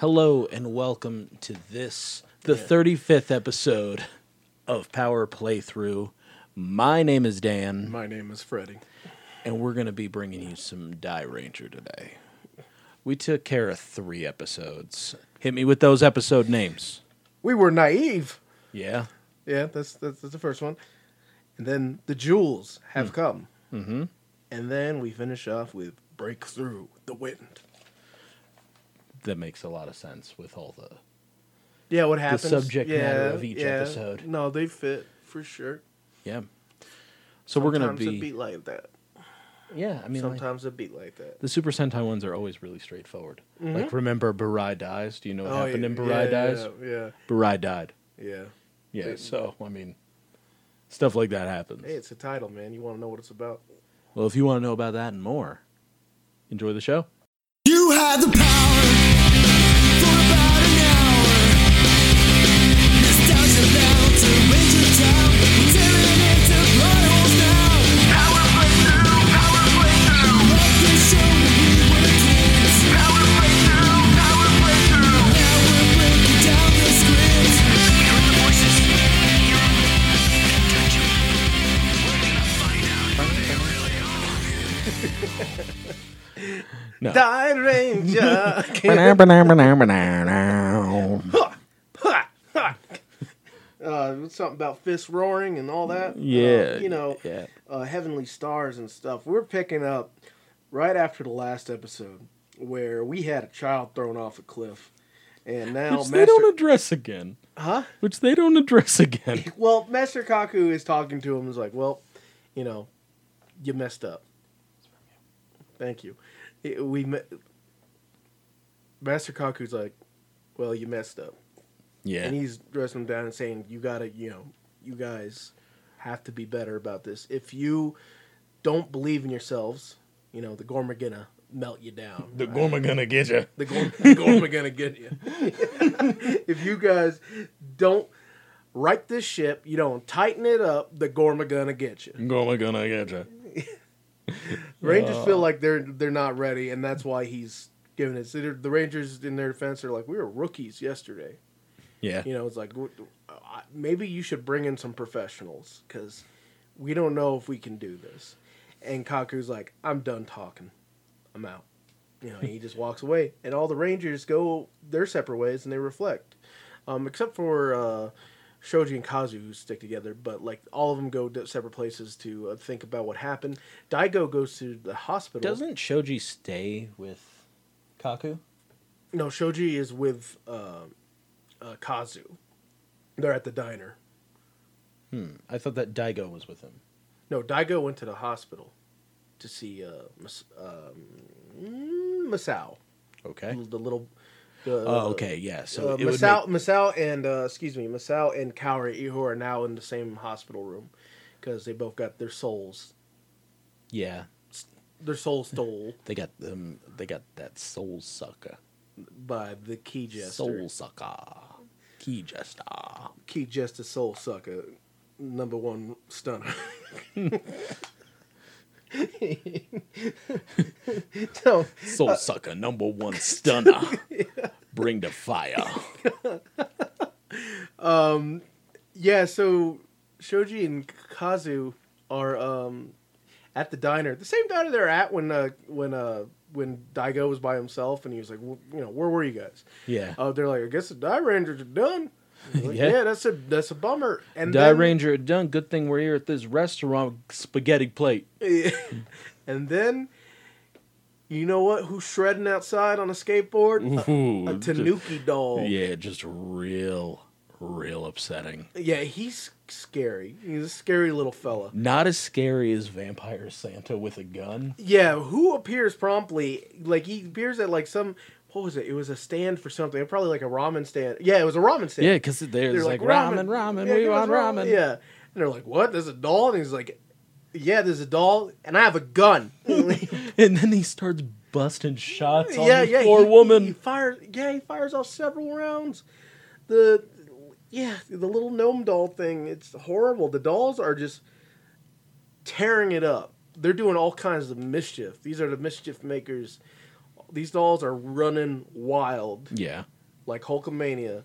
Hello and welcome to this, the 35th episode of Power Playthrough. My name is Dan, My name is Freddie. and we're going to be bringing you some Dairanger today. We took care of three episodes. Hit me with those episode names. We were naive. Yeah? Yeah, that's that's, that's the first one. And then the jewels have come. Mm-hmm. And then we finish off with Breakthrough the wind. That makes a lot of sense with all the. Yeah, what happens? the subject yeah, matter of each yeah. episode. No, they fit for sure. Yeah. So we're going to beat. Sometimes to a be. beat like that. Yeah, I mean, like, Sometimes a beat like that. the Super Sentai ones are always really straightforward. Mm-hmm. Like, remember Burai dies? Do you know what oh, happened in yeah, Burai yeah, dies? Yeah, Burai died. yeah, yeah. Yeah, They- so I mean, stuff like that happens. Hey, it's a title, man. You want to know what it's about? Well, if you want to know about that and more, enjoy the show. You had the power No. Die Ranger. uh, something about fists roaring and all that. Uh, yeah, you know, yeah. uh, heavenly stars and stuff. We're picking up right after the last episode where we had a child thrown off a cliff, and now Which they Master, don't address again. huh? Which they don't address again. Well, Master Kaku is talking to him. Is like, well, you know, you messed up. Thank you. It- we me- Master Kaku's like, well, you messed up. Yeah, and he's dressing him down and saying, "You gotta, you know, you guys have to be better about this. If you don't believe in yourselves, you know, the Gorm are gonna melt you down. the Gorma gonna get you. the Gorm, the Gorm are gonna get you. if you guys don't right this ship, you don't tighten it up, the Gorm are gonna get you. Gorma gonna get you. Rangers feel like they're they're not ready, and that's why he's giving it. So the Rangers, in their defense, are like, we were rookies yesterday. Yeah, You know, it's like maybe you should bring in some professionals because we don't know if we can do this. And Kaku's like, I'm done talking. I'm out. You know, he just walks away, and all the Rangers go their separate ways, and they reflect, um, except for uh, Shoji and Kazu who stick together. But like all of them go to separate places to uh, think about what happened. Daigo goes to the hospital. doesn't Shoji stay with Kaku? no, Shoji is with uh, uh, Kazu. They're at the diner. Hmm. I thought that Daigo was with him. No, Daigo went to the hospital to see uh, Mas- um, Masao, Okay. the little. The, Oh, okay. Yeah. So uh, it would Masao, Masao, and uh, excuse me, Masao and Kaori, who are now in the same hospital room, because they both got their souls, yeah. their souls stole They got them. They got that soul sucker. by the key jester. Soul sucker. Key jester. Key jester, soul sucker, number one stunner. so Soul sucker number one stunner. Bring the fire. um, Yeah, so Shoji and Kazu are um, at the diner, the same diner they're at when uh, when uh, when Daigo was by himself, and he was like, well, you know, where were you guys? Yeah. Uh, they're like, I guess the Dairangers are done. Like, Yeah. yeah. that's a that's a bummer. And Die then, Ranger done. Good thing we're here at this restaurant. Spaghetti plate. and then, you know what? Who's shredding outside on a skateboard? Ooh, a, Tanuki doll. Yeah, just real, real upsetting. Yeah, he's scary. He's a scary little fella. Not as scary as Vampire Santa with a gun. Yeah, who appears promptly? Like he appears at like some what was it? It was a stand for something. Probably like a ramen stand. Yeah, it was a ramen stand. Yeah, because there's They're like, ramen, ramen, Yeah, we want ramen. Yeah, and they're like, "What? There's a doll?" And he's like, "Yeah, there's a doll, and I have a gun." And then he starts busting shots on yeah, yeah. poor he, woman. He fires. Yeah, he fires off several rounds. The yeah, the little gnome doll thing. It's horrible. The dolls are just tearing it up. They're doing all kinds of mischief. These are the mischief makers these dolls are running wild Yeah. like Hulkamania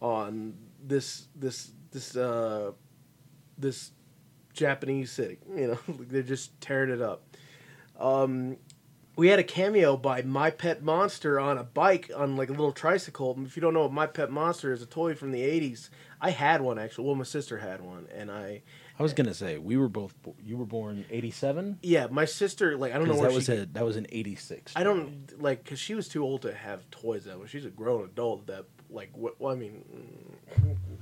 on this this this uh this Japanese city. You know, they're just tearing it up. Um, we had a cameo by My Pet Monster on a bike on like a little tricycle. If you don't know what My Pet Monster is, a toy from the '80s. I had one actually. Well, my sister had one, and I I was gonna say we were both. bo- You were born eighty seven. yeah, my sister like I don't know That where was she. a that was an eighty six. I don't like because she was too old to have toys that way. She's a grown adult that like what well, I mean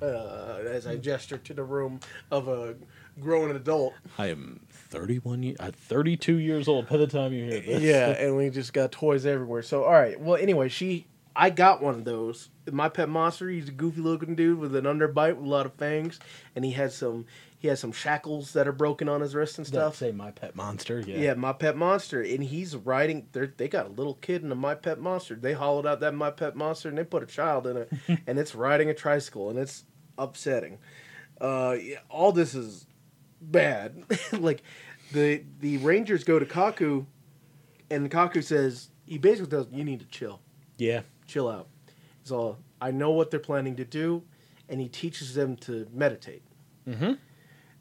uh, as I gesture to the room of a grown adult. I am thirty one. Uh, thirty two years old by the time you hear this. Yeah, and we just got toys everywhere. So all right, well anyway, she I got one of those. My pet monster. He's a goofy looking dude with an underbite with a lot of fangs, and he has some he has some shackles that are broken on his wrist and Stuff. Say my pet monster. Yeah. Yeah, my pet monster, and he's riding. They they got a little kid in a my pet monster. They hollowed out that my pet monster, and they put a child in it, and it's riding a tricycle, and it's upsetting. Uh, yeah, all this is bad. like the the Rangers go to Kaku, and Kaku says he basically tells you need to chill, Yeah. chill out. It's all I know what they're planning to do, and he teaches them to meditate. Mm-hmm.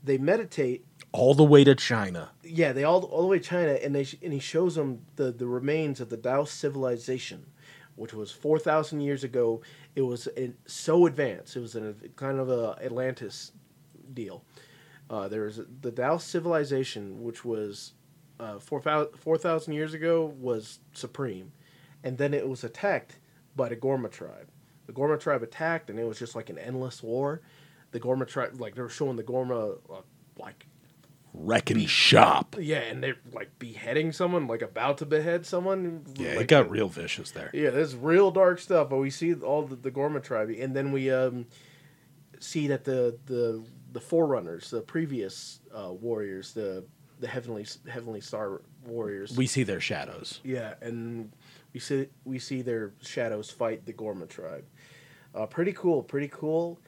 They meditate All the way to China. yeah, they all all the way to China, and they and he shows them the the remains of the Dao civilization, which was four thousand years ago. It was it, so advanced. It was a kind of a Atlantis deal. Uh, there was the Dao civilization, which was uh, four thousand years ago, was supreme, and then it was attacked by the Gorma tribe. The Gorma tribe attacked, and it was just like an endless war. The Gorma tribe, like they were showing the Gorma, uh, like Wrecking shop. yeah, and they're like beheading someone, like about to behead someone. Yeah, like, it got real vicious there. Yeah, this real dark stuff. But we see all the, the Gorma tribe, and then we um, see that the the the forerunners, the previous uh, warriors, the the heavenly heavenly star warriors. We see their shadows. yeah, and we see we see their shadows fight the Gorma tribe. Uh, pretty cool, pretty cool.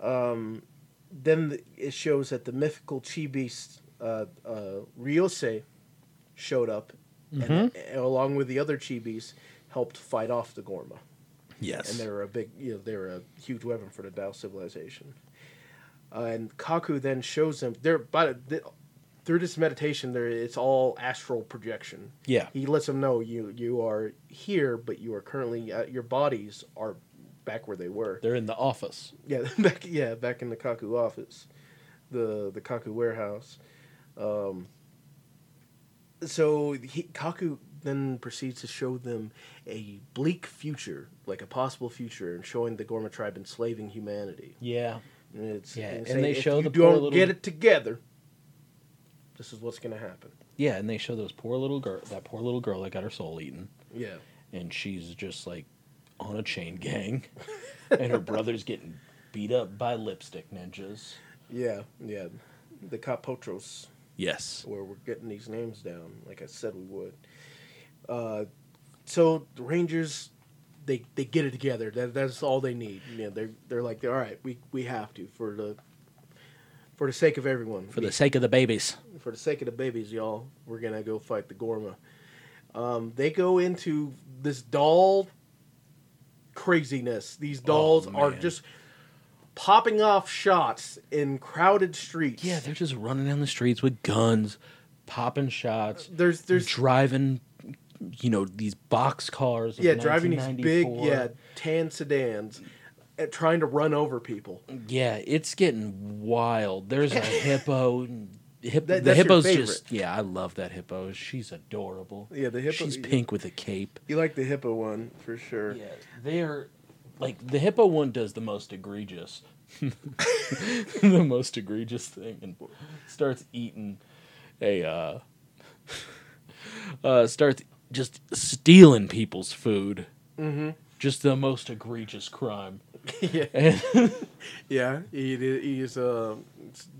Um, then the, it shows that the mythical chi beast uh, uh, Ryuseioh showed up, and, and along with the other chi beasts, helped fight off the Gorma. Yes. And they were a big, you know, they were a huge weapon for the Dao civilization. Uh, and Kaku then shows them they're but the, through this meditation, there it's all astral projection. yeah. He lets them know you you are here, but you are currently uh, your bodies are back where they were. They're in the office. Yeah, back yeah, back in the Kaku office, the the Kaku warehouse. Um, so he, Kaku then proceeds to show them a bleak future, like a possible future, and showing the Gorma tribe enslaving humanity. Yeah. And it's Yeah, and saying, they if show you the poor don't little- get it together. This is what's going to happen. Yeah, and they show those poor little girl, that poor little girl that got her soul eaten, Yeah, and she's just like on a chain gang, and her brother's getting beat up by lipstick ninjas. yeah, yeah. The Kapotros. Yes. where we're getting these names down, like I said we would. Uh, so the Rangers, they they get it together. That that's all they need. You know, they're they're like, all right, we we have to for the for the sake of everyone, For the sake of the babies. for the sake of the babies, y'all, we're gonna go fight the Gorma. Um, they go into this doll craziness. These oh, dolls are Oh, man. just popping off shots in crowded streets. Yeah, they're just running down the streets with guns, popping shots, there's there's driving, you know, these box cars. yeah, driving these big yeah tan sedans, and trying to run over people. Yeah, it's getting wild. There's a hippo. Hip, That- the hippo's just yeah, I love that hippo. She's adorable. Yeah, the hippo. She's pink with a cape. You like the hippo one for sure. Yeah, they're like the hippo one does the most egregious, the most egregious thing, and starts eating a uh, uh starts just stealing people's food. Mm-hmm. Just the most egregious crime. yeah, yeah. He he's uh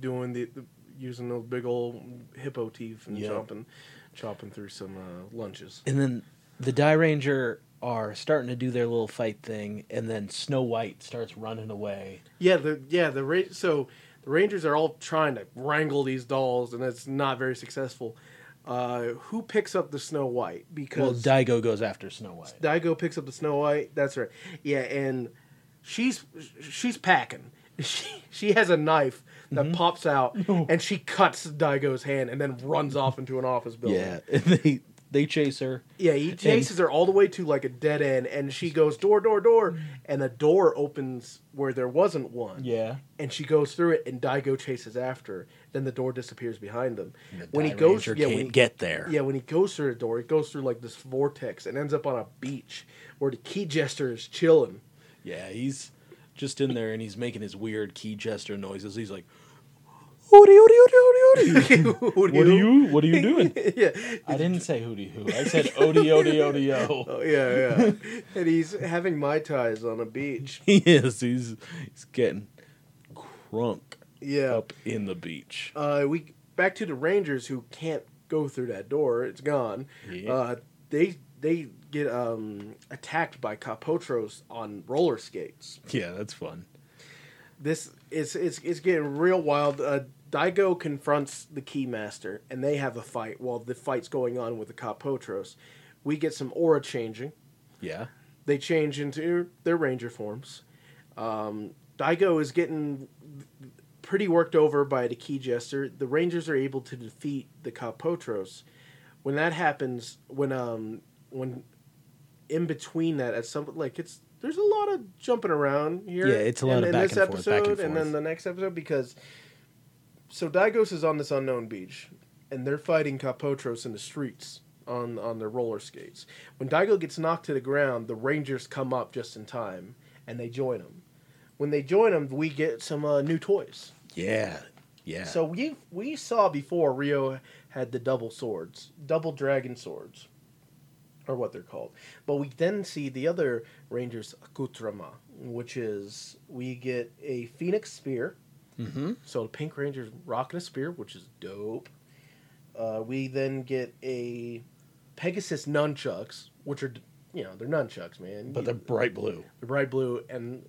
doing the, the using those big old hippo teeth and Yeah. chopping chopping through some uh, lunches. And then the Dairanger are starting to do their little fight thing, and then Snow White starts running away. Yeah, the yeah the ra- so the Rangers are all trying to wrangle these dolls, and it's not very successful. Uh, who picks up the Snow White? Because Well, Daigo goes after Snow White. Daigo picks up the Snow White. That's right. Yeah, and she's she's packing. She she has a knife that Mm-hmm. pops out, and she cuts Daigo's hand, and then runs off into an office building. Yeah, they they chase her. Yeah, he chases her all the way to like a dead end, and she goes door, door, door, and a door opens where there wasn't one. Yeah, and she goes through it, and Daigo chases after. her. Then the door disappears behind them. The when he goes, Ranger yeah, when he, get there. yeah, when he goes through the door, he goes through like this vortex and ends up on a beach where the key jester is chilling. Yeah, he's just in there and he's making his weird key jester noises. He's like, "Hooty hooty hooty hooty hooty." what What are you? What are you doing? yeah, I didn't say hooty hoo. I said odi odi odi o. oh, yeah, yeah. and he's having mai tais on a beach. He is. He's he's getting crunk Yeah. up in the beach. Uh, we back to the Rangers who can't go through that door. It's gone. Yeah. Uh, they they get um, attacked by Capotros on roller skates. Yeah, that's fun. This is it's it's getting real wild. Uh, Daigo confronts the Keymaster, and they have a fight while the fight's going on with the Capotros. We get some aura changing. Yeah. They change into their ranger forms. Um, Daigo is getting pretty worked over by the key jester. The rangers are able to defeat the Capotros. When that happens, when um when in between that, at some like it's there's a lot of jumping around here. Yeah, it's a lot in, of in back this and forth, back and episode, and then the next episode because so Daigos is on this unknown beach, and they're fighting Capotros in the streets on on their roller skates. When Daigo gets knocked to the ground, the Rangers come up just in time, and they join him. When they join him, we get some uh, new toys. Yeah. Yeah. So we we saw before Rio had the double swords, double dragon swords, or what they're called. But we then see the other Rangers accoutrement, which is we get a phoenix spear. Mm-hmm. So the Pink Ranger's rocking a spear, which is dope. Uh, we then get a Pegasus nunchucks, which are you know they're nunchucks, man. But they're bright blue. They're bright blue and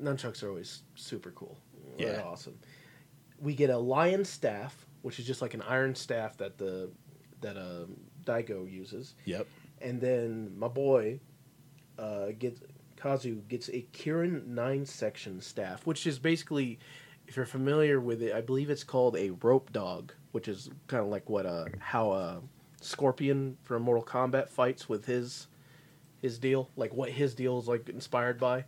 nunchucks are always super cool. They're Yeah. awesome. We get a lion staff, which is just like an iron staff that the that um, Daigo uses, Yep. and then my boy uh, gets Kazu gets a Kirin nine section staff, which is basically, if you're familiar with it, I believe it's called a rope dog, which is kind of like what uh how uh Scorpion from Mortal Kombat fights with his his deal, like what his deal is like inspired by.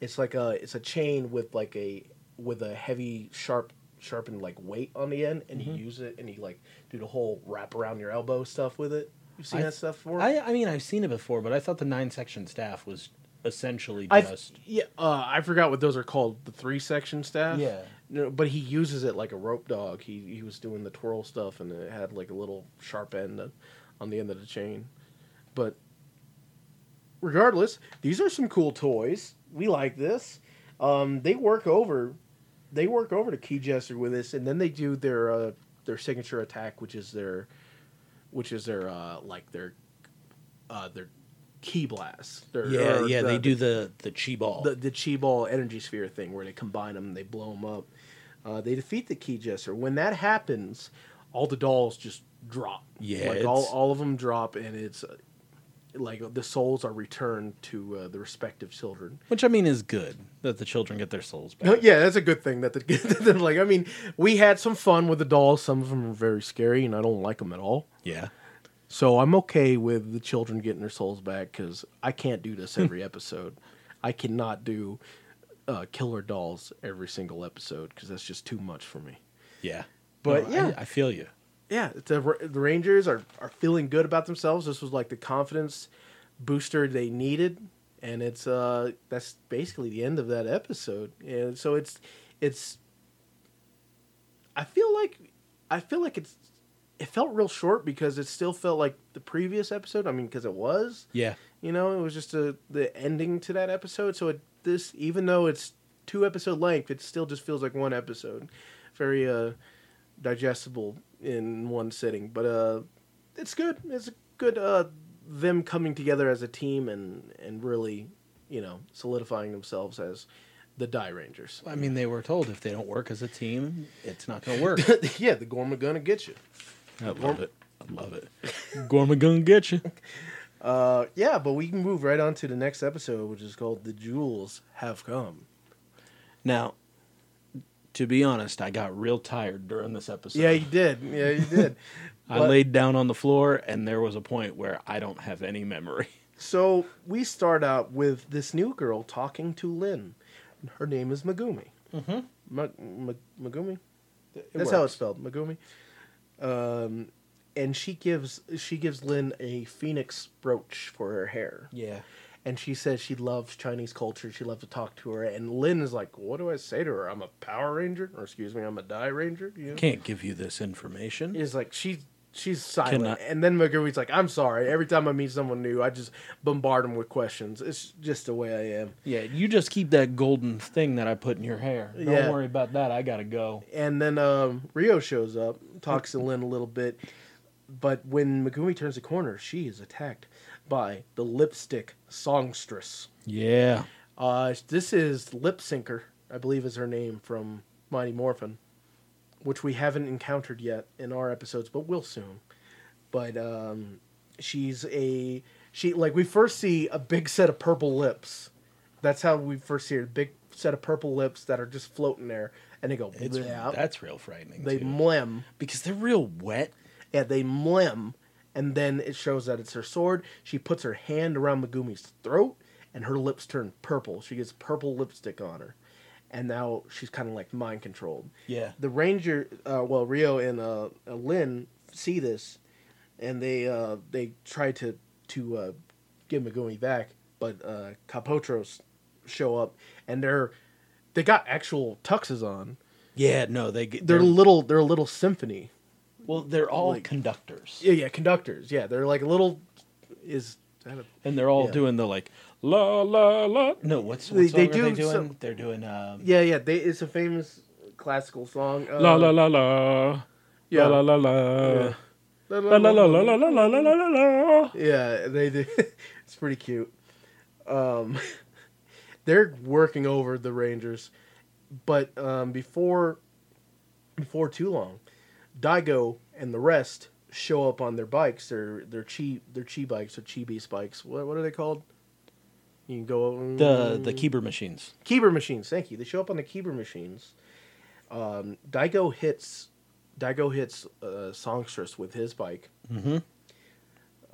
It's like a it's a chain with like a with a heavy sharp sharpened like weight on the end, and you use it and you like do the whole wrap around your elbow stuff with it. You've seen I- that stuff before? I I mean I've seen it before, but I thought the nine section staff was essentially just yeah, uh, I forgot what those are called. The three section staff. Yeah. No, but he uses it like a rope dog. He he was doing the twirl stuff, and it had like a little sharp end on- the end of the chain. But regardless, these are some cool toys. We like this. Um, they work over, they work over to Key Jester with this, and then they do their uh, their signature attack, which is their, which is their uh, like their, uh, their key blast. Their, yeah yeah the- they do the the chi ball. the the chi ball energy sphere thing where they combine them and they blow them up. Uh, they defeat the key jester. When that happens, all the dolls just drop. Yeah, like all all of them drop, and it's uh, like the souls are returned to uh, the respective children. Which I mean is good that the children get their souls back. yeah, that's a good thing. That the, like, I mean, we had some fun with the dolls. Some of them are very scary, and I don't like them at all. Yeah. So I'm okay with the children getting their souls back because I can't do this every episode. I cannot do uh, killer dolls every single episode because that's just too much for me. Yeah. But No, yeah. I, I feel you. Yeah, the, the Rangers are, are feeling good about themselves. This was like the confidence booster they needed, and it's uh that's basically the end of that episode. And so it's it's. I feel like I feel like it's it felt real short because it still felt like the previous episode. I mean, because it was. Yeah. You know, it was just a, the ending to that episode. So it, this, even though it's two episode length, it still just feels like one episode. Very uh, digestible in one sitting. But uh, it's good. It's a good uh, them coming together as a team and and really, you know, solidifying themselves as the Dairangers. I mean, they were told if they don't work as a team, it's not going to work. yeah, the Gorma gonna get you. I love it. I love it. Gorman gonna get you. Uh, yeah, but we can move right on to the next episode, which is called "The Jewels Have Come." Now, to be honest, I got real tired during this episode. Yeah, you did. Yeah, you did. I But- laid down on the floor, and there was a point where I don't have any memory. So we start out with this new girl talking to Lynn. Her name is Megumi. Mm-hmm. Ma- Ma- Megumi. That's how it's spelled, Megumi. Um, and she gives she gives Lynn a phoenix brooch for her hair, Yeah. and she says she loves Chinese culture. She loves to talk to her, and Lynn is like, "What do I say to her? I'm a Power Ranger, or excuse me, I'm a Dairanger." You know? Can't give you this information. Is like she's she's silent, Cannot- and then Megumi's like, "I'm sorry. Every time I meet someone new, I just bombard them with questions. It's just the way I am." Yeah, you just keep that golden thing that I put in your hair. Don't Yeah. worry about that. I gotta go. And then um, Rio shows up, talks to Lynn a little bit, but when Megumi turns the corner, she is attacked by the lipstick songstress. Yeah. Uh, this is Lip Syncer, I believe is her name from Mighty Morphin, which we haven't encountered yet in our episodes, but will soon. But um, she's a she like we first see a big set of purple lips. That's how we first see her. Big set of purple lips that are just floating there, and they go. It's "Bleh." that's real frightening. they too. mlem. because they're real wet. Yeah, they mlem, and then it shows that it's her sword. She puts her hand around Megumi's throat, and her lips turn purple. She gets purple lipstick on her, and now she's kind of like mind controlled. Yeah. The ranger, uh, well, Rio and uh, uh, Lynn see this, and they uh, they try to to uh, give Megumi back, but uh, Capotros show up, and they're they got actual tuxes on. Yeah, no, they They're they're, little. They're a little symphony. Well, they're all like- conductors. Yeah, yeah, conductors. Yeah, they're like a little. Is that a, And they're all Yeah. doing the like la la la. No, what's what They- they are they doing? some- They're doing um yeah, yeah. They it's a famous classical song. Uh, la la la la. Yeah. La la la la. La, La la la la la la la la la la. Yeah, they do. it's pretty cute. Um, they're working over the Rangers, but um, before before too long, Daigo and the rest show up on their bikes. Their their chi their chi bikes or chi beast bikes. What what are they called? You can go The the Keeper machines. Keeper machines. Thank you. They show up on the Keeper machines. Um, Daigo hits Daigo hits uh, Songstress with his bike. Mm-hmm.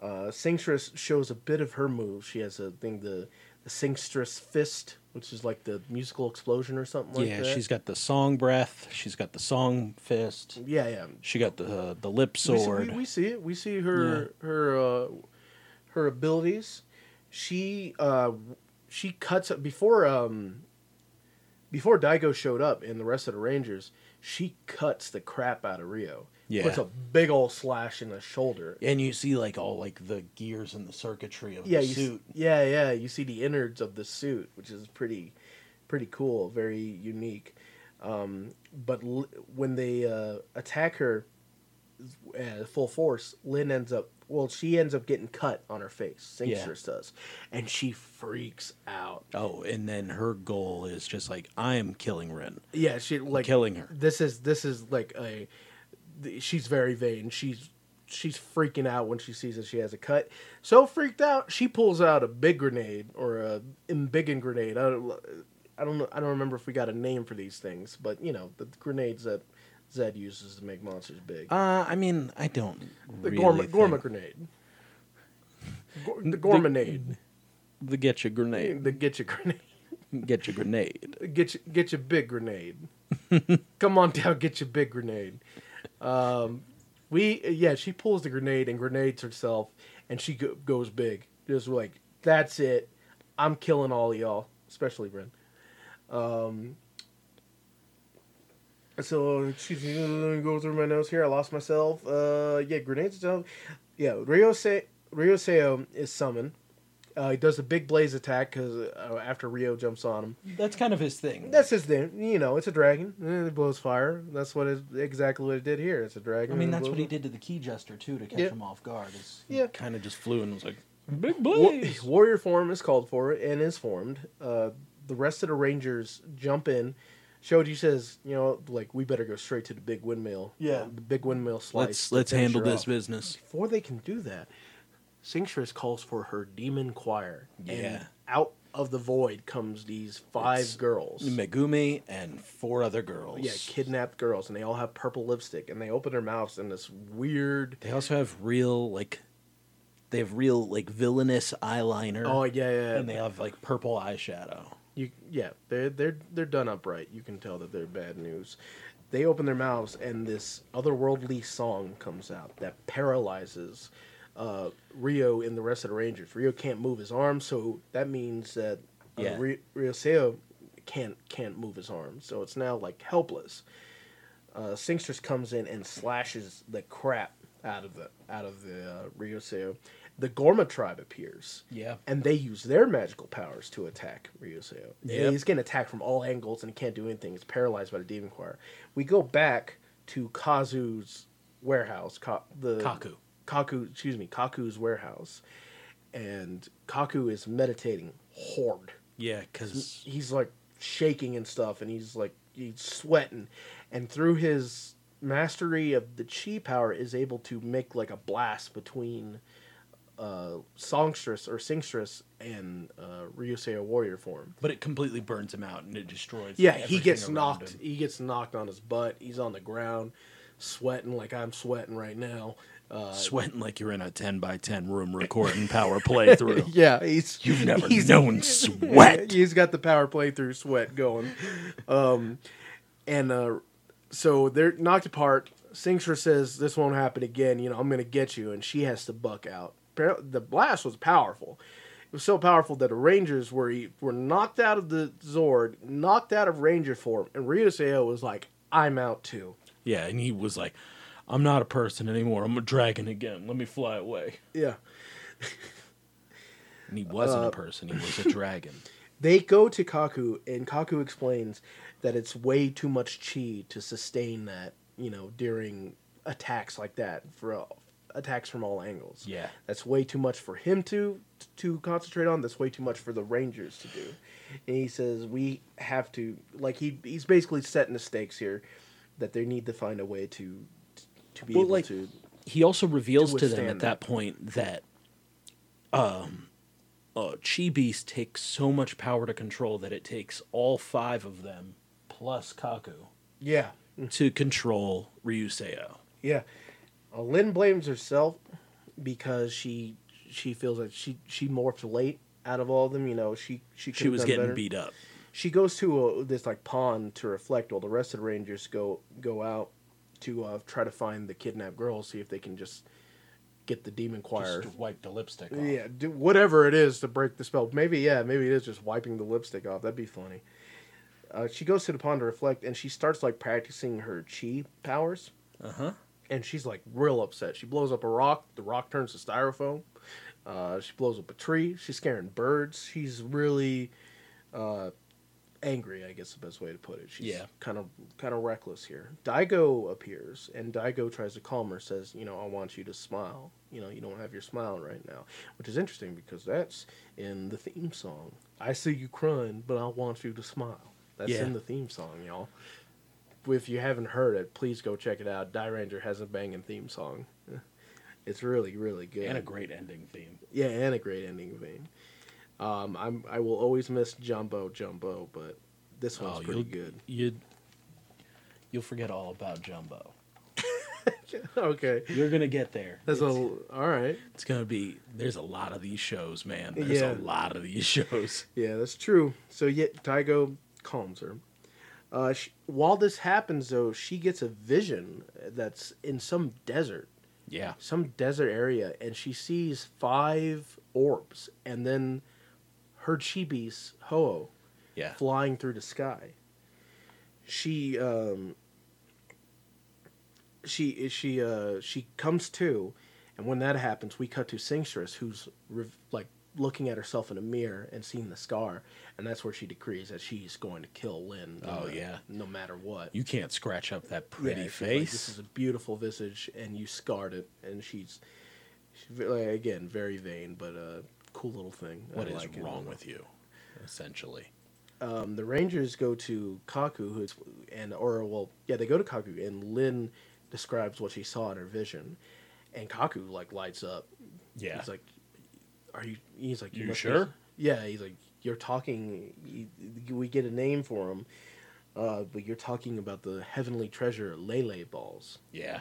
Uh, Singstress shows a bit of her move. She has a thing the the Singstress fist, which is like the musical explosion or something like yeah, that. Yeah, she's got the song breath. She's got the song fist. yeah yeah. She got the uh, the lip We see, sword. we, we see it. We see her her uh, her abilities. She uh, she cuts before um before Daigo showed up and the rest of the Rangers. She cuts the crap out of Rio. Yeah. puts a big old slash in the shoulder. and you see like all like the gears and the circuitry of yeah, the suit. yeah, yeah. You see the innards of the suit, which is pretty, pretty cool, very unique. Um, but l- when they uh, attack her at full force, Lynn ends up. Well, she ends up getting cut on her face. Yeah. Does, and she freaks out. Oh, and then her goal is just like I am killing Ren, Yeah, she like killing her. This is this is like a. She's very vain. She's she's freaking out when she sees that she has a cut. So freaked out, she pulls out a big grenade or a embiggen grenade. I don't, I don't know. I don't remember if we got a name for these things, but you know the grenades that Zedd uses to make monsters big. Uh, I mean, I don't. the really Gorma, think- Gorma grenade. Gor- the Gormanade. The get you grenade. The get you grenade. Get your grenade. Get you, get your big grenade. Come on down, get your big grenade. Um, we yeah, she pulls the grenade and grenades herself, and she go, goes big. Just like that's it. I'm killing all y'all, especially Ren. Um. So excuse me, let me go through my notes here. I lost myself. Uh, yeah, grenades. Yeah, Rio Se- Rio Seo is summoned. Uh, he does a big blaze attack because uh, after Rio jumps on him. That's kind of his thing. That's his thing. You know, it's a dragon. It blows fire. That's what it, exactly what it did here. It's a dragon. I mean, that's what he did to the key jester too to catch Yeah. him off guard. Is Yeah. kind of just flew and was like big Wa- blaze. warrior form is called for and is formed. Uh, the rest of the rangers jump in Shoji says, you know, like we better go straight to the big windmill. Yeah. the big windmill slice. Let's let's handle this off. business. Before they can do that, Singstress calls for her demon choir. Yeah. And out of the void comes these five It's girls. Megumi and four other girls. Yeah, kidnapped girls, and they all have purple lipstick, and they open their mouths in this weird. They also have real like they have real like villainous eyeliner. Oh yeah, yeah. and they have like purple eyeshadow. You yeah, they're they're they're done up right. You can tell that they're bad news. They open their mouths and this otherworldly song comes out that paralyzes uh, Rio and the rest of the Rangers. Rio can't move his arms, so that means that uh, Yeah. Ri- Rio Seo can't can't move his arms. So it's now like helpless. Uh, Singstress comes in and slashes the crap out of the out of the uh, Rio Seo. The Gorma tribe appears Yeah. and they use their magical powers to attack Ryuseioh. Yep. He's getting attacked from all angles and he can't do anything. He's paralyzed by the demon choir. We go back to Kazu's warehouse, Ka- the Kaku. Kaku, excuse me, Kaku's warehouse, and Kaku is meditating hard. Yeah, because He's like shaking and stuff, and he's like he's sweating, and through his mastery of the chi power, is able to make like a blast between uh, songstress or singstress and uh, Ryuseioh warrior form. but it completely burns him out and it destroys. Yeah, like, he gets knocked. him. He gets knocked on his butt. He's on the ground, sweating like I'm sweating right now. Uh, sweating like you're in a ten by ten room recording power playthrough. yeah, he's You've never he's- known sweat. he's got the power playthrough sweat going, um, and uh, so they're knocked apart. Singstress says this won't happen again. You know, I'm gonna get you, and she has to buck out. Appar- The blast was powerful. It was so powerful that the Rangers were were knocked out of the Zord, knocked out of Ranger form, and Rita Ryuseioh was like, "I'm out too." Yeah, and he was like, "I'm not a person anymore. I'm a dragon again. Let me fly away." Yeah. And he wasn't Uh, a person. He was a dragon. They go to Kaku, and Kaku explains that it's way too much chi to sustain that, you know, during attacks like that for uh, attacks from all angles. Yeah. that's way too much for him to to concentrate on. That's way too much for the Rangers to do. And he says we have to, like he he's basically setting the stakes here, that they need to find a way to to be Well, able like, to. He also reveals To to, them at that point that um, uh, Chi Beast takes so much power to control that it takes all five of them plus Kaku Yeah, to control Ryuseioh. Yeah, uh, Lynn blames herself because she she feels like she she morphed late out of all of them. You know, she she She was getting better. beat up. She goes to a, this like pond to reflect while the rest of the Rangers go go out to uh, try to find the kidnapped girls, see if they can just get the demon choir. Just wipe the lipstick off. Yeah, do whatever it is to break the spell. Maybe yeah, maybe it is just wiping the lipstick off. That'd be funny. Uh, she goes to the pond to reflect, and she starts like practicing her chi powers Uh huh. and she's like real upset. She blows up a rock. The rock turns to styrofoam. Uh, she blows up a tree. She's scaring birds. She's really uh, angry. I guess the best way to put it. She's Yeah. kind of kind of reckless here. Daigo appears, and Daigo tries to calm her. Says, "You know, I want you to smile. You know, you don't have your smile right now," which is interesting because that's in the theme song. I see you crying, but I want you to smile. That's Yeah. in the theme song, y'all if you haven't heard it, please go check it out. Dairanger has a banging theme song. It's really, really good. And a great ending theme. yeah, and a great ending theme. Um, I'm I will always miss Jumbo Jumbo, but this one's Oh, pretty good. You'd, you'll forget all about Jumbo. okay, You're gonna get there. that's a all right. it's gonna be. There's a lot of these shows, man. There's Yeah. a lot of these shows. Yeah, that's true. So yet Daigo calms her. Uh, sh while this happens, though, she gets a vision that's in some desert. Yeah. some desert area and she sees five orbs and then her chi beast Ho Yeah. flying through the sky. She um she she uh she comes to and when that happens we cut to Singstress who's rev- like looking at herself in a mirror and seeing the scar and that's where she decrees that she's going to kill Lynn no Oh, ma- yeah. no matter what. You can't scratch up that Yeah, pretty like, face. this is a beautiful visage, and you scarred it. And she's, she's again very vain, but uh, cool little thing. I What is like it. wrong with you? Essentially. um, the Rangers go to Kaku, who's and or well, yeah, they go to Kaku, and Lin describes what she saw in her vision, and Kaku like lights up. Yeah. he's like, "Are you?" He's like, You be- sure?" Yeah, he's like, "You're talking." You, we get a name for him, uh, but you're talking about the heavenly treasure Lele balls Yeah.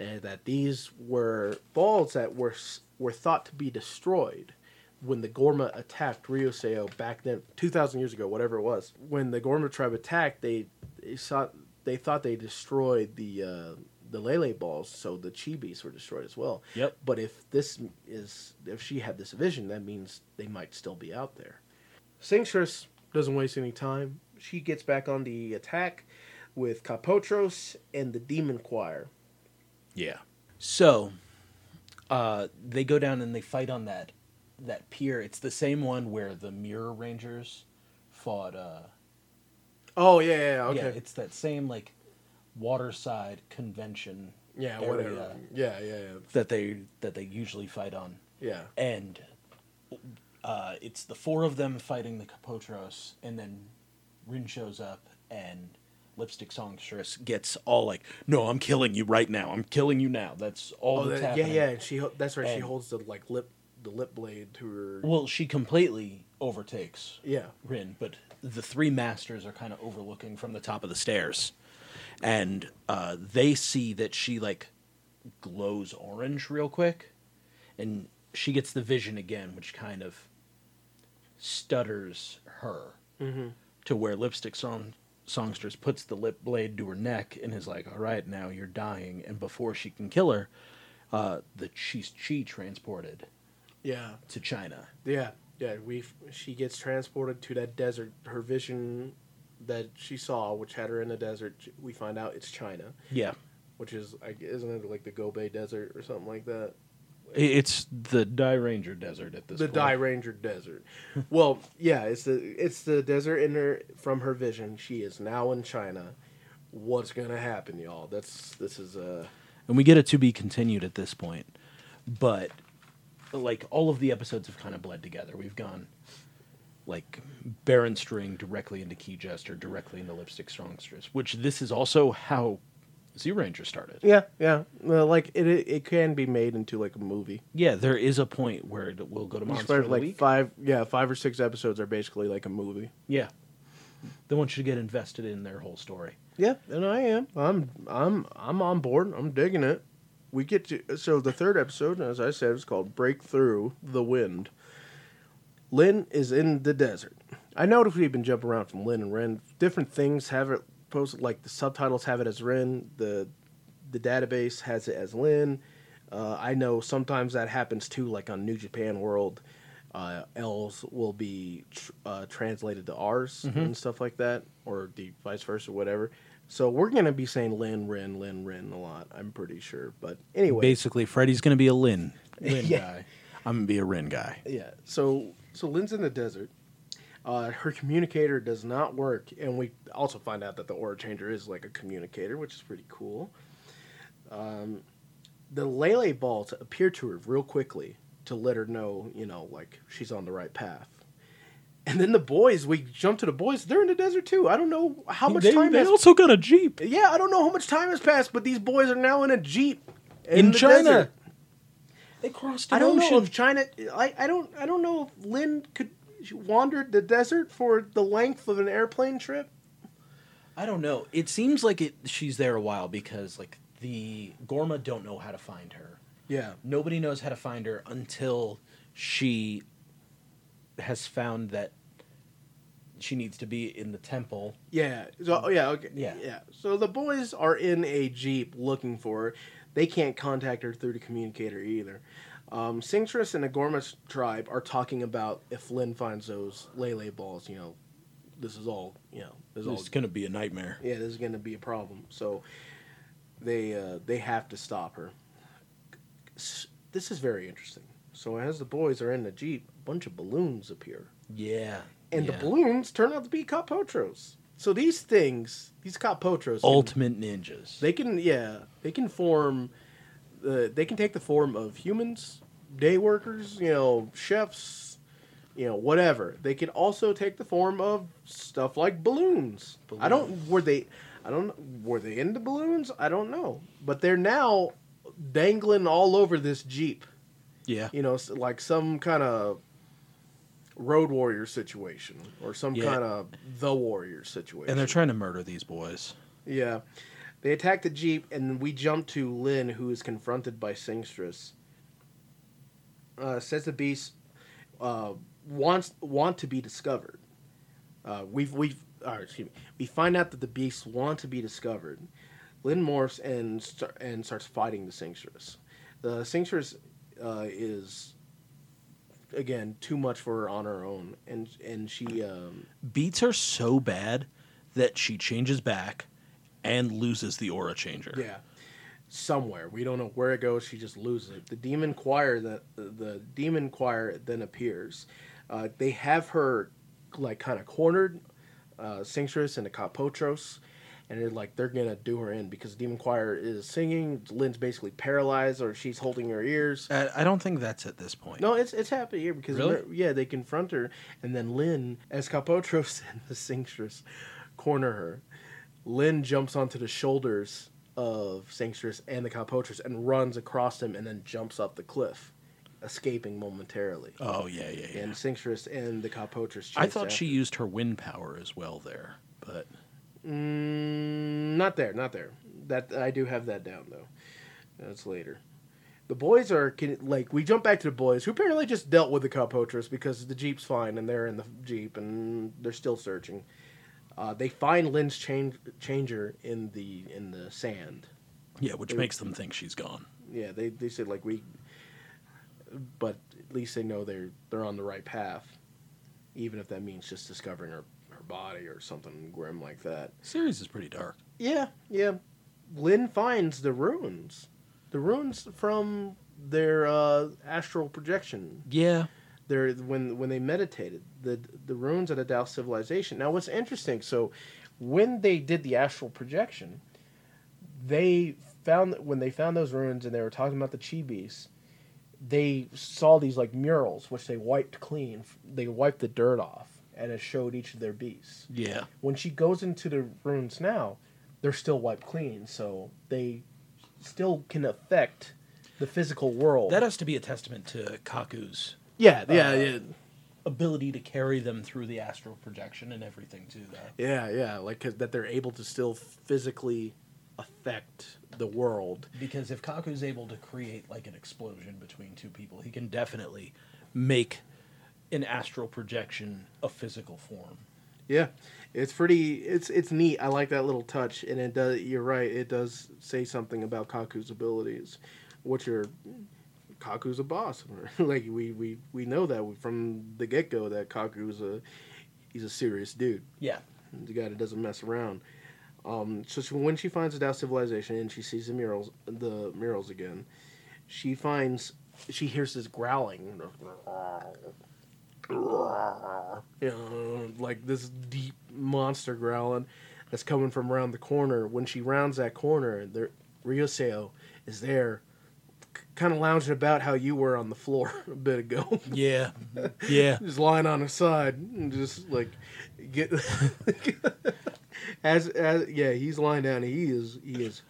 and that these were balls that were were thought to be destroyed when the Gorma attacked Ryuseioh back then, two thousand years ago, whatever it was. When the Gorma tribe attacked, they they thought they thought they destroyed the uh, the Lele balls, so the Chibis were destroyed as well. Yep. But if this is if she had this vision, that means they might still be out there. Singstress doesn't waste any time. She gets back on the attack with Kapotros and the Demon Choir. Yeah. So, uh, they go down and they fight on that that pier. It's the same one where the Mirror Rangers fought. Uh, Oh yeah, yeah, yeah, okay. Yeah, it's that same like waterside convention. Yeah, area whatever. Yeah, yeah, yeah. That they that they usually fight on, Yeah. and uh, it's the four of them fighting the Kapotros, and then Rin shows up and. Lipstick Songstress gets all like, "No, I'm killing you right now. I'm killing you now." That's all Oh, that's that, yeah, happening. yeah. and She that's right. she holds the like lip the lip blade to her. Well, she completely overtakes Yeah. Rin, but the three masters are kind of overlooking from the top of the stairs, and uh, they see that she like glows orange real quick, and she gets the vision again, which kind of stutters her to where Lipstick Song Songstress puts the lip blade to her neck and is like, "All right, now you're dying," and before she can kill her, uh, the she's chi transported Yeah. to China. Yeah. Yeah. We she gets transported to that desert. Her vision that she saw, which had her in the desert, we find out it's China, Yeah. which is isn't it like the Gobi Desert or something like that? It's the Dairanger Desert at this the point. Die Ranger Desert. well, yeah, it's the it's the desert in her from her vision. She is now in China. What's gonna happen, y'all? That's this is a. and we get it to be continued at this point. But like all of the episodes have kind of bled together. We've gone like Baron String directly into Key Jester, directly into Lipstick Songstress, which this is also how Zyuranger started. yeah yeah well, like it, it it can be made into like a movie. Yeah, there is a point where it will go to Monster first, of the like Week. five yeah five or six episodes are basically like a movie. Yeah, they want you to get invested in their whole story. Yeah, and I am. I'm I'm I'm on board. I'm digging it. We get to so the third episode, as I said, is called "Break Through the Wind." Lynn is in the desert. I know noticed we've been jumping around from Lynn and Ren. Different things have it posted, like the subtitles have it as Ren. The the database has it as Lynn. Uh, I know sometimes that happens too, like on New Japan World. Uh, L's will be tr- uh, translated to R's and stuff like that, or the vice versa, whatever. So we're gonna be saying Lin, Rin, Lin, Rin a lot. I'm pretty sure. But anyway, Basically, Freddy's going to be a Lin, Lin Yeah. guy. I'm going to be a Rin guy. Yeah. So so Lynn's in the desert. Uh, her communicator does not work, and we also find out that the aura changer is like a communicator, which is pretty cool. Um, the Lele balls appear to her real quickly to let her know, you know, like she's on the right path. And then the boys, we jump to the boys. They're in the desert too. I don't know how much they, time they has. also got a Jeep. yeah, I don't know how much time has passed, but these boys are now in a jeep In the China. desert. They crossed an I don't ocean. know if China. I, I don't I don't know if Lynn could she wandered the desert for the length of an airplane trip. I don't know. It seems like it. She's there a while because like the Gorma don't know how to find her. Yeah. Nobody knows how to find her until she has found that she needs to be in the temple. Yeah. So oh, yeah. Okay. Yeah. Yeah. So the boys are in a jeep looking for her. They can't contact her through the communicator either. Um, and the Gorma tribe are talking about if Lynn finds those Lele balls. You know, this is all. You know, this is all It's gonna be a nightmare. yeah, this is going to be a problem. So they uh, they have to stop her. This is very interesting. So as the boys are in the jeep, bunch of balloons appear, Yeah. and yeah. the balloons turn out to be Kapotros. So these things, these Kapotros, can- ultimate ninjas. they can yeah, they can form, the they can take the form of humans, day workers, you know, chefs, you know, whatever. They can also take the form of stuff like balloons. I don't were they I don't were they into balloons? I don't know. But they're now dangling all over this Jeep. Yeah. You know, like some kind of road warrior situation or some Yeah. kind of the warrior situation. And they're trying to murder these boys. Yeah. They attack the Jeep, and we jump to Lynn, who is confronted by Singstress. Uh, says the beast uh, wants want to be discovered. Uh, we've we've uh, excuse me. We find out that the beasts want to be discovered. Lynn morphs and star- and starts fighting the Singstress. The Singstress uh, is again too much for her on her own, and and she um, Beats her so bad that she changes back and loses the aura changer. Yeah. Somewhere. We don't know where it goes. She just loses it. The demon choir that the demon choir then appears. Uh, they have her like kind of cornered, uh, Singstress and the Kapotros, and they're like they're gonna do her in because demon choir is singing. Lynn's basically paralyzed, or she's holding her ears. Uh, I don't think that's at this point. No, it's it's happening here because Really? yeah, they confront her, and then Lynn, as Kapotros and the Singstress corner her, Lynn jumps onto the shoulders of Singstress and the Kapotros and runs across them, and then jumps up the cliff, escaping momentarily. Oh yeah, yeah, yeah. And Singstress and the Kapotros. I thought after. she used her wind power as well there, but Mm, not there, not there. That I do have that down though. That's later. The boys are can, like we jump back to the boys who apparently just dealt with the Kapotras because the jeep's fine and they're in the jeep and they're still searching. Uh, they find Lynn's change, changer in the in the sand. yeah, which They- makes them think she's gone. Yeah, they they said like we, but at least they know they're they're on the right path, even if that means just discovering her body or something grim like that. Series is pretty dark. Yeah, yeah. Lynn finds the ruins. The ruins from their uh, astral projection. Yeah, Their when when they meditated, the the ruins of the Tao civilization. Now what's interesting, so when they did the astral projection, they found when they found those ruins and they were talking about the chi beasts, they saw these like murals which they wiped clean. They wiped the dirt off and it showed each of their beasts yeah. when she goes into the ruins now, they're still wiped clean, so they still can affect the physical world. That has to be a testament to Kaku's yeah, yeah, uh, yeah, ability to carry them through the astral projection and everything too. That yeah, yeah. Like 'cause that they're able to still physically affect the world. because if Kaku's able to create like an explosion between two people, he can definitely make an astral projection a physical form. Yeah, it's pretty. It's it's neat. I like that little touch, and it does. You're right. It does say something about Kaku's abilities, which are Kaku's a boss. like we we we know that from the get go that Kaku's a he's a serious dude. Yeah. the guy that doesn't mess around. Um, so she, when she finds the Tao civilization and she sees the murals, the murals again, she finds she hears this growling, you know, like this deep monster growling that's coming from around the corner. When she rounds that corner, there Ryuseioh is there, kind of lounging about how you were on the floor a bit ago. Yeah. Yeah. just lying on his side and just like get as as yeah he's lying down he is he is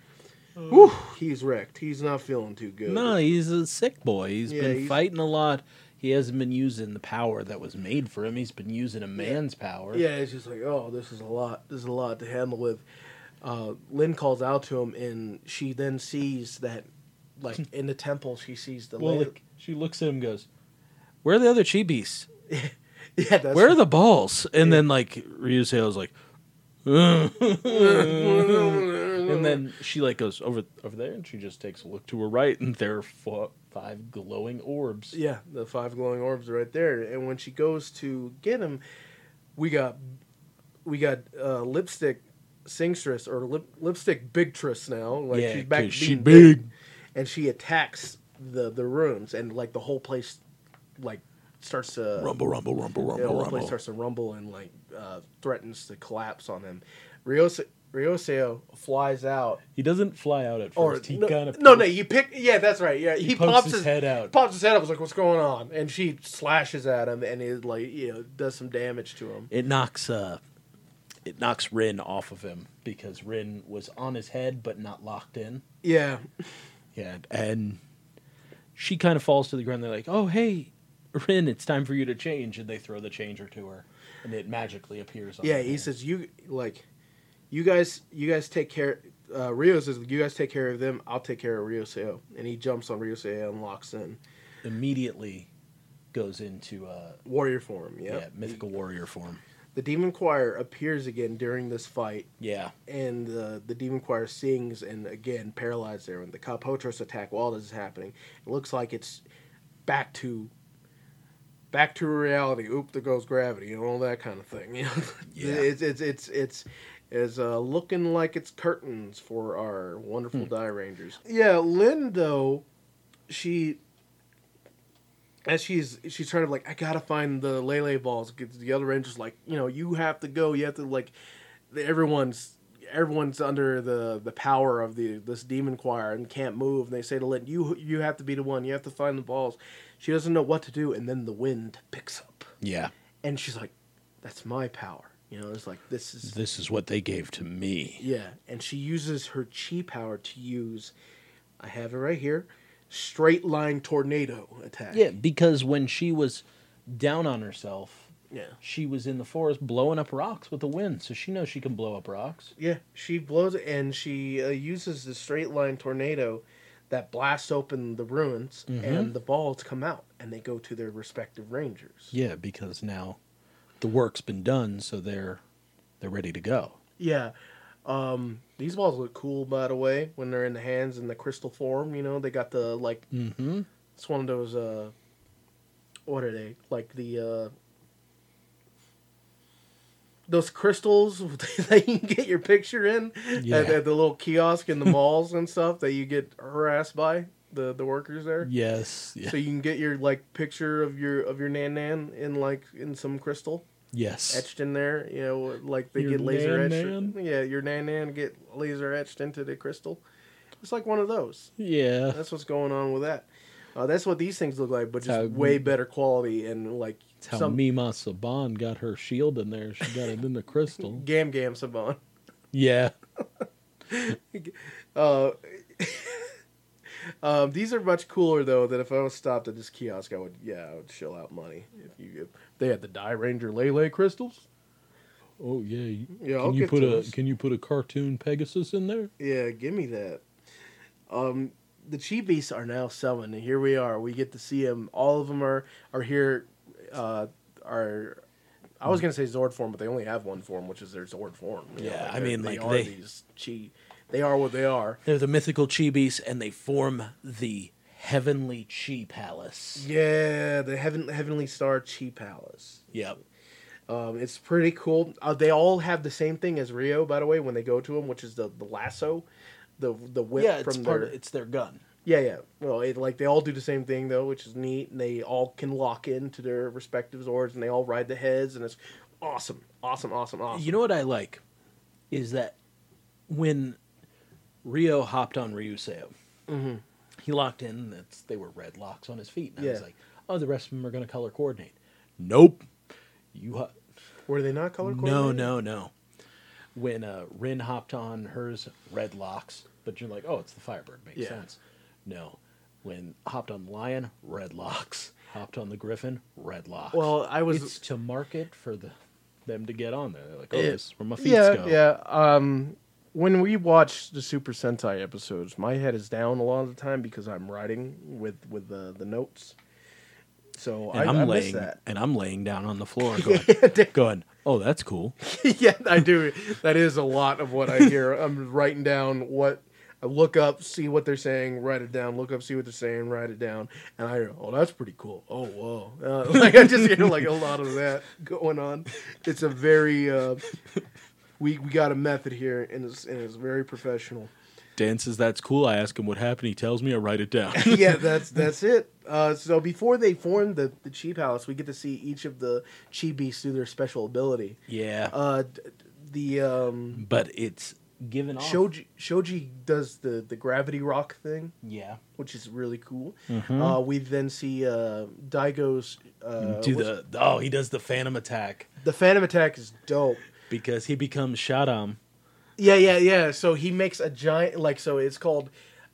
whew, he's wrecked he's not feeling too good No, he's a sick boy. He's Yeah, been he's- fighting a lot. He hasn't been using the power that was made for him. He's been using a man's power. yeah it's just like oh this is a lot this is a lot to handle with uh lynn calls out to him and she then sees that like in the temple she sees the Well, like, she looks at him and goes, Where are the other chi beasts? yeah that's Where are the balls? And then, like, Ryuseioh's like, and then she, like, goes over over there and she just takes a look to her right and there are fo- five glowing orbs. Yeah, the five glowing orbs are right there. And when she goes to get him, we got we got uh, lipstick singstress or lip, lipstick bigtress now. Like Yeah, she's back 'cause she being big. and she attacks the the rooms, and like the whole place like starts to Rumble, rumble, rumble, rumble, the whole rumble. place starts to rumble and like uh, threatens to collapse on him. Ryose, Ryuseioh flies out, He doesn't fly out at or first. he no, kind of no, no, you pick. Yeah, that's right. Yeah, he, He pokes pops his head out. Pops his head up. Was like, "What's going on?" And she slashes at him, and it like you know does some damage to him. It knocks uh, it knocks Rin off of him because Rin was on his head but not locked in. Yeah, Yeah, and she kind of falls to the ground. They're like, "Oh, hey, Rin, it's time for you to change," and they throw the changer to her, and it magically appears. on yeah. He says, "You like, you guys, you guys take care." Uh, Rio says, "You guys take care of them. I'll take care of Ryuseioh." And he jumps on Ryuseioh and locks in immediately goes into uh, warrior form. yeah Yeah, mythical warrior form. The demon choir appears again during this fight, Yeah, and the the demon choir sings and again paralyzed there. And the Kalpotros attack while this is happening, it looks like it's back to back to reality. Oop, there goes gravity, and all that kind of thing. You know, Yeah. it's it's it's it's is uh, looking like it's curtains for our wonderful Dairangers. Yeah, Lynn though, she as she's she's trying to like I gotta find the Lele balls. The other rangers like you know you have to go. You have to like everyone's everyone's under the the power of the this demon choir and can't move. And they say to Lynn, you you have to be the one. You have to find the balls. She doesn't know what to do, and then the wind picks up, yeah. and she's like, "That's my power." You know, it's like this is This is what they gave to me. yeah, and she uses her chi power to use. I have it right here. Straight line tornado attack. Yeah, because when she was down on herself, yeah. she was in the forest blowing up rocks with the wind, so she knows she can blow up rocks. Yeah, she blows and she uh, uses the straight line tornado that blasts open the ruins, Mhm. and the balls come out, and they go to their respective rangers. Yeah, because now the work's been done, so they're they're ready to go. Yeah. Um, these balls look cool, by the way, when they're in the hands in the crystal form. You know, they got the like. Mm-hmm. It's one of those. Uh, what are they like? The uh, those crystals that you can get your picture in Yeah. at, at the little kiosk in the malls and stuff that you get harassed by the the workers there. Yes. Yeah. So you can get your like picture of your of your nan nan in like in some crystal yes. etched in there. You know, like they Your get laser nan etched. Yeah, your nan nan get laser etched into the crystal. It's like one of those. Yeah. That's what's going on with that. Uh, that's what these things look like, but just way better quality and like That's how some Mima Saban got her shield in there. She got it in the crystal. Gam Gam Saban. Yeah. Uh, um, these are much cooler though. That if I was stopped at this kiosk, I would yeah, I would shell out money if you if they had the Dairanger Lele crystals. Oh yeah. you- Yeah, Can I'll you put a Can you put a cartoon Pegasus in there? Yeah, give me that. Um, the Chi Beasts are now summoned, and here we are. We get to see them. All of them are are here. Uh, are I was gonna say Zord form, but they only have one form, which is their Zord form. You know, Yeah, I mean, like, they- these Chi. They are what they are. They're the mythical chi beasts, and they form the heavenly chi palace. Yeah, the heaven heavenly star Chi Palace. Yep. Um, it's pretty cool. Uh, they all have the same thing as Rio, by the way, when they go to him, which is the, the lasso, the the whip yeah, it's from part. their. Of, it's their gun. Yeah, yeah. Well, it, like they all do the same thing though, which is neat, and they all can lock into their respective Zords, and they all ride the heads, and it's awesome, awesome, awesome, awesome. You know what I like is that when Rio hopped on Ryuseioh, hmm he locked in. That's they were red locks on his feet. And I was like, oh, the rest of them are going to color coordinate. Nope. You ho- were they not color coordinated? no no. No. When uh, Rin hopped on hers red locks, but you're like, oh, it's the Firebird. Makes Yeah. sense. No. When hopped on the Lion, red locks. Hopped on the Griffin, red locks. Well, I was it's to market for the them to get on there. They're like, oh, Yeah. this is where my feet yeah, go. yeah. Um, when we watch the Super Sentai episodes, my head is down a lot of the time because I'm writing with with the the notes. So And I, I'm I laying that. and I'm laying down on the floor going, going, oh, that's cool. yeah, I do. That is a lot of what I hear. I'm writing down what I look up, see what they're saying, write it down. Look up, see what they're saying, write it down, and I go, "Oh, that's pretty cool." Oh, whoa! Uh, like I just hear like a lot of that going on. It's a very uh, we we got a method here, and it's and it's very professional. Dan says that's cool. I ask him what happened. He tells me. I write it down. yeah, that's that's it. Uh, so before they form the the Chi Palace, we get to see each of the Chi Beasts do their special ability. yeah, Uh, the um, but it's given off. Shoji Shoji does the the gravity rock thing, yeah. which is really cool. Mhm. Uh, we then see uh, Daigo's uh, Do the oh he does the Phantom attack the Phantom Attack is dope. Because he becomes Shadam. Yeah, yeah, yeah. So he makes a giant like so it's called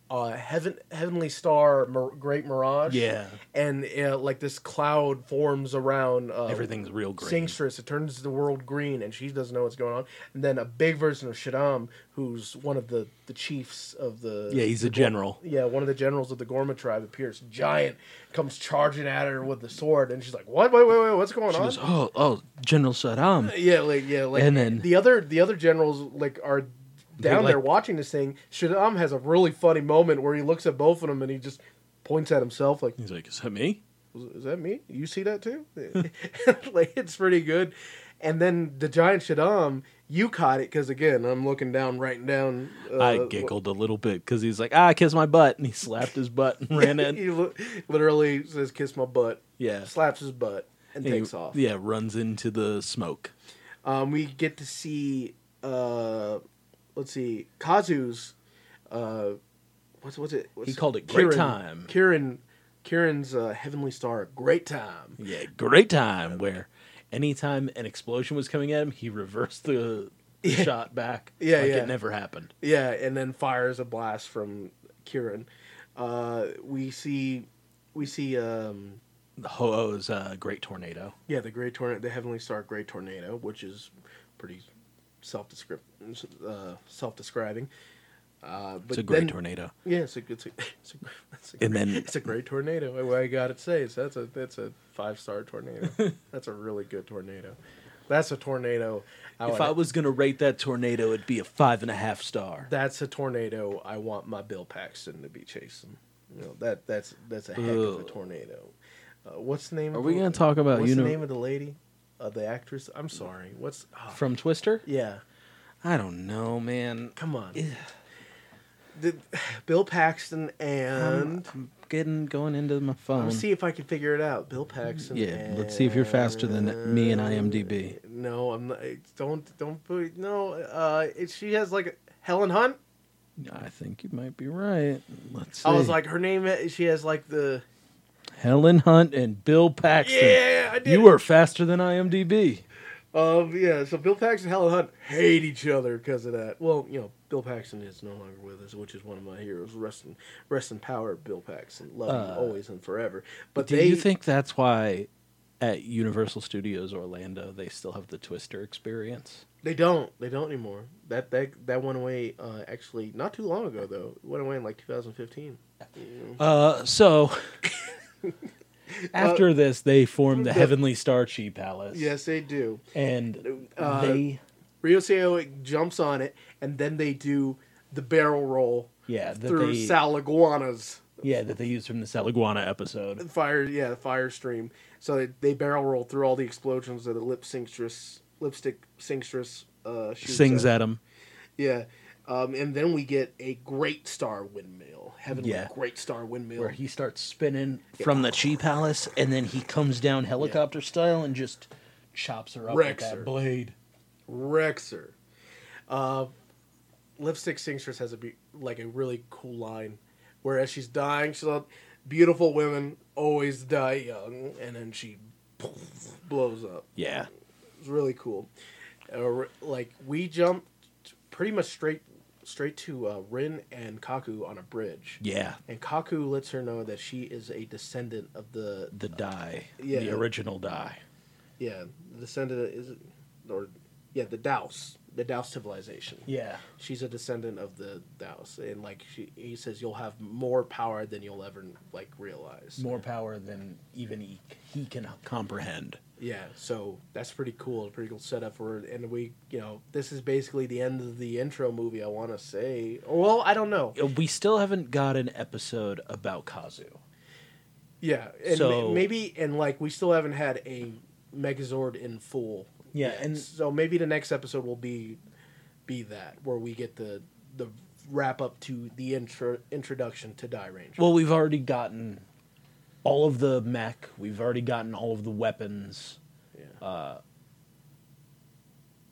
uh heaven heavenly star Mir- great mirage. Yeah. and uh, like this cloud forms around uh, Everything's real green. Singstress. It turns the world green, and she doesn't know what's going on. And then a big version of Shadam, who's one of the the chiefs of the Yeah, he's the a general. yeah, one of the generals of the Gorma tribe appears. Giant comes charging at her with the sword, and she's like, "What? Wait, wait, wait! What's going She on?" goes, oh oh General Shadam. Yeah, like yeah, like And then- the other the other generals like are Down there watching this thing. Shadam has a really funny moment where he looks at both of them and he just points at himself like, He's like, is that me? "Is that me? You see that too?" like it's pretty good. And then the giant Shadam, you caught it because again, I'm looking down, writing down. Uh, I giggled a little bit because he's like, ah, kiss my butt, and he slapped his butt and ran in. he li- literally says, "Kiss my butt," Yeah, slaps his butt, and And he- takes off. Yeah, runs into the smoke. Um, we get to see, uh, let's see, Kazu's, uh, what's what's it? What's He called it Great Kirin- Time. Kirin, Kirin's uh, Heavenly Star, Great Time. Yeah, great time where anytime an explosion was coming at him, he reversed the, the Yeah. shot back. Yeah, like yeah. it never happened. Yeah, and then fires a blast from Kirin. Uh, we see, we see, um, The Ho-Oh's uh, great tornado. yeah, the Great Tornado, the Heavenly Star Great Tornado, which is pretty self-descript, uh, self-describing. Uh, but It's a great then, tornado. Yeah, it's a, it's a, it's a, it's a And great, then- it's a great tornado. What I got it say is that's a that's a five star tornado. that's a really good tornado. That's a tornado. I If I was gonna rate that tornado, it'd be a five and a half star. that's a tornado. I want my Bill Paxton to be chasing. You know that that's that's a heck of a tornado. Uh, what's the name? Are of we the- gonna talk about What's uni- the name of the lady? Uh, the actress. I'm sorry. What's oh, From Twister? yeah? I don't know, man. Come on. The, Bill Paxton and I'm getting going into my phone. Let's see if I can figure it out. Bill Paxton. Yeah, let's see if you're faster than me and IMDb. No, I'm not. Don't don't put no. Uh, it, she has like Helen Hunt. I think you might be right. Let's see. I was like her name. She has like the Helen Hunt and Bill Paxton. yeah. I did. You are faster than IMDb. Um, yeah. So Bill Paxton and Helen Hunt hate each other because of that. Well, you know, Bill Paxton is no longer with us, which is one of my heroes. Rest in rest in power, Bill Paxton. Love Uh, you always and forever. But Do they, you think that's why at Universal Studios Orlando they still have the Twister experience? They don't. They don't anymore. That that that went away. Uh, actually, not too long ago though. It went away in like 2015. Uh, so after this, they form the the- Heavenly Star Chi Palace. Yes, they do. and Uh, they Ryuseioh jumps on it, and then they do the barrel roll yeah through they Salaguana's yeah that they used from the Salaguana episode. fire. Yeah, the fire stream. So they, they barrel roll through all the explosions that the lip lipstick singstress uh, Sings at him. Yeah, um, and then we get a great star windmill, heavenly Yeah. great star windmill. where he starts spinning from the Chi Palace, and then he comes down helicopter style and just chops her up Wrecks with that her. blade. wrecks her. Uh, Lipstick Singstress has a be- like a really cool line, where as she's dying, she's like, "Beautiful women always die young," and then she blows up. Yeah, It's really cool. Uh, like we jumped pretty much straight straight to uh, Rin and Kaku on a bridge, yeah. and Kaku lets her know that she is a descendant of the The die, Yeah. the original die. yeah the descendant is or yeah the Daos the Daos civilization. Yeah, she's a descendant of the Daos, and like she, he says, you'll have more power than you'll ever like realize. more power than even he, he can comprehend. Yeah. So that's pretty cool. Pretty cool setup for. And we, you know, this is basically the end of the intro movie. I want to say. Well, I don't know. We still haven't got an episode about Kazu. Yeah, and So- maybe and like we still haven't had a Megazord in full. Yeah, yet. and- so maybe the next episode will be be that where we get the the wrap up to the intro introduction to Dairanger. Well, we've already gotten all of the mech. We've already gotten all of the weapons. yeah. Uh,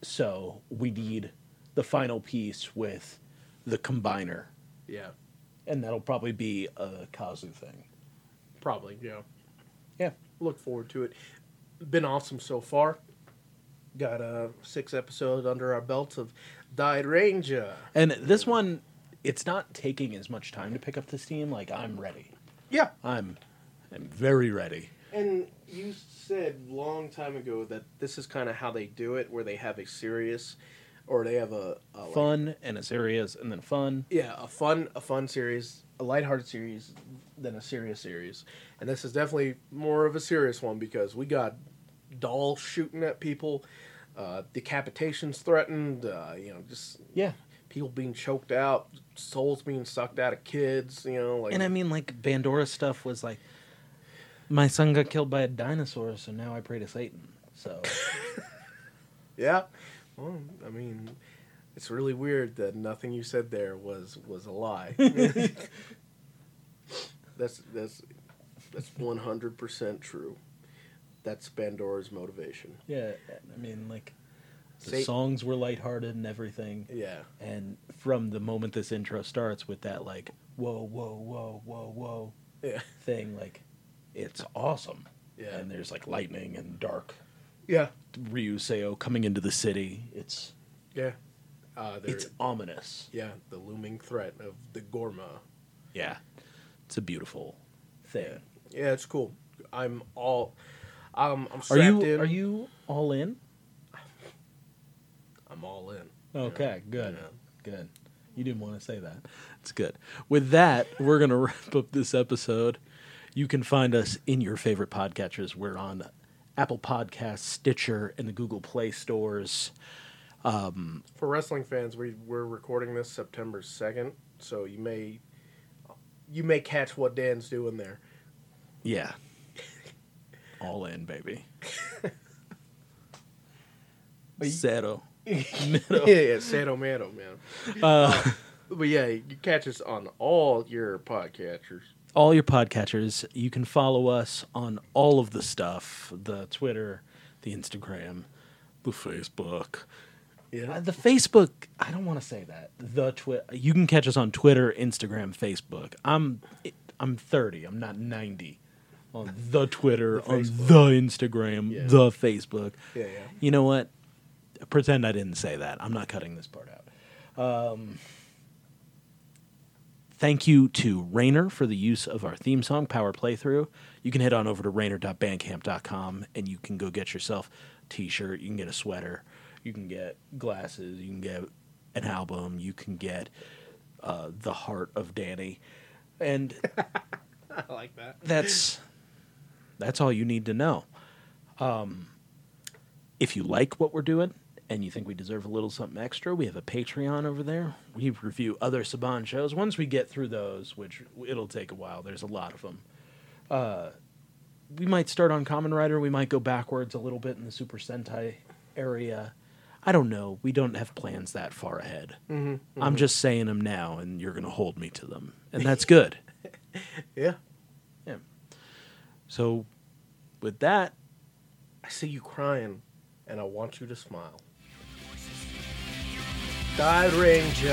so we need the final piece with the combiner, Yeah, and that'll probably be a Kazu thing. probably. Yeah. Yeah. Look forward to it. Been awesome so far. Got uh, six episodes under our belts of Dairanger. And this one, it's not taking as much time to pick up the steam. Like I'm ready. Yeah. I'm, I'm very ready. And you said long time ago that this is kind of how they do it, where they have a serious, or they have a, a like- Fun and a serious, and then fun. yeah, a fun, a fun series, a lighthearted series, than a serious series. And this is definitely more of a serious one because we got dolls shooting at people, uh, decapitations threatened, uh, you know, just Yeah. people being choked out, souls being sucked out of kids, you know, like And I mean, like Bandora stuff was like, my son got killed by a dinosaur, so now I pray to Satan. So Yeah. Well, I mean, it's really weird that nothing you said there was was a lie. that's that's that's one hundred percent true. That's Bandora's motivation. yeah, I mean, like the Say- songs were lighthearted and everything. Yeah. And from the moment this intro starts with that like whoa whoa whoa whoa whoa Yeah. thing, like it's awesome. Yeah. And there's like lightning and dark Yeah. Ryuseioh coming into the city. It's Yeah. Uh, it's ominous. yeah, the looming threat of the Gorma. Yeah, it's a beautiful thing. Yeah, it's cool. I'm all. Um, I'm Are strapped you in. are you all in? I'm all in. Okay, good, Yeah. good. You didn't want to say that. It's good. With that, we're gonna wrap up this episode. You can find us in your favorite podcatchers. We're on Apple Podcasts, Stitcher, and the Google Play stores. For wrestling fans, we we're recording this September second, so you may you may catch what Dan's doing there. Yeah, all in, baby. Zero. yeah, yeah, Sado Mano, man. Uh, But yeah, you catch us on all your podcatchers. All your podcatchers. You can follow us on all of the stuff: the Twitter, the Instagram, the Facebook. Yeah, Uh, the Facebook, I don't want to say that. The Twi- you can catch us on Twitter, Instagram, Facebook. I'm I'm 30. I'm not 90. On the Twitter, The on the Instagram, Yeah. the Facebook. yeah, yeah. You know what? Pretend I didn't say that. I'm not cutting this part out. Um, thank you to Rainer for the use of our theme song, Power Playthrough. You can head on over to rainer.bandcamp.com and you can go get yourself a t shirt. You can get a sweater. You can get glasses. You can get an album. You can get uh, The Heart of Danny. And I like that. that's that's all you need to know. Um, if you like what we're doing and you think we deserve a little something extra, we have a Patreon over there. We review other Saban shows. Once we get through those, which it'll take a while, there's a lot of them. Uh, we might start on Kamen Rider. We might go backwards a little bit in the Super Sentai area. I don't know. We don't have plans that far ahead. I'm just saying them now, and you're going to hold me to them, and that's good. Yeah, Yeah. So, with that, I see you crying, and I want you to smile. Sky Ranger.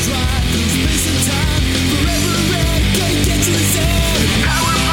Drive through space and time Forever red, can't get you to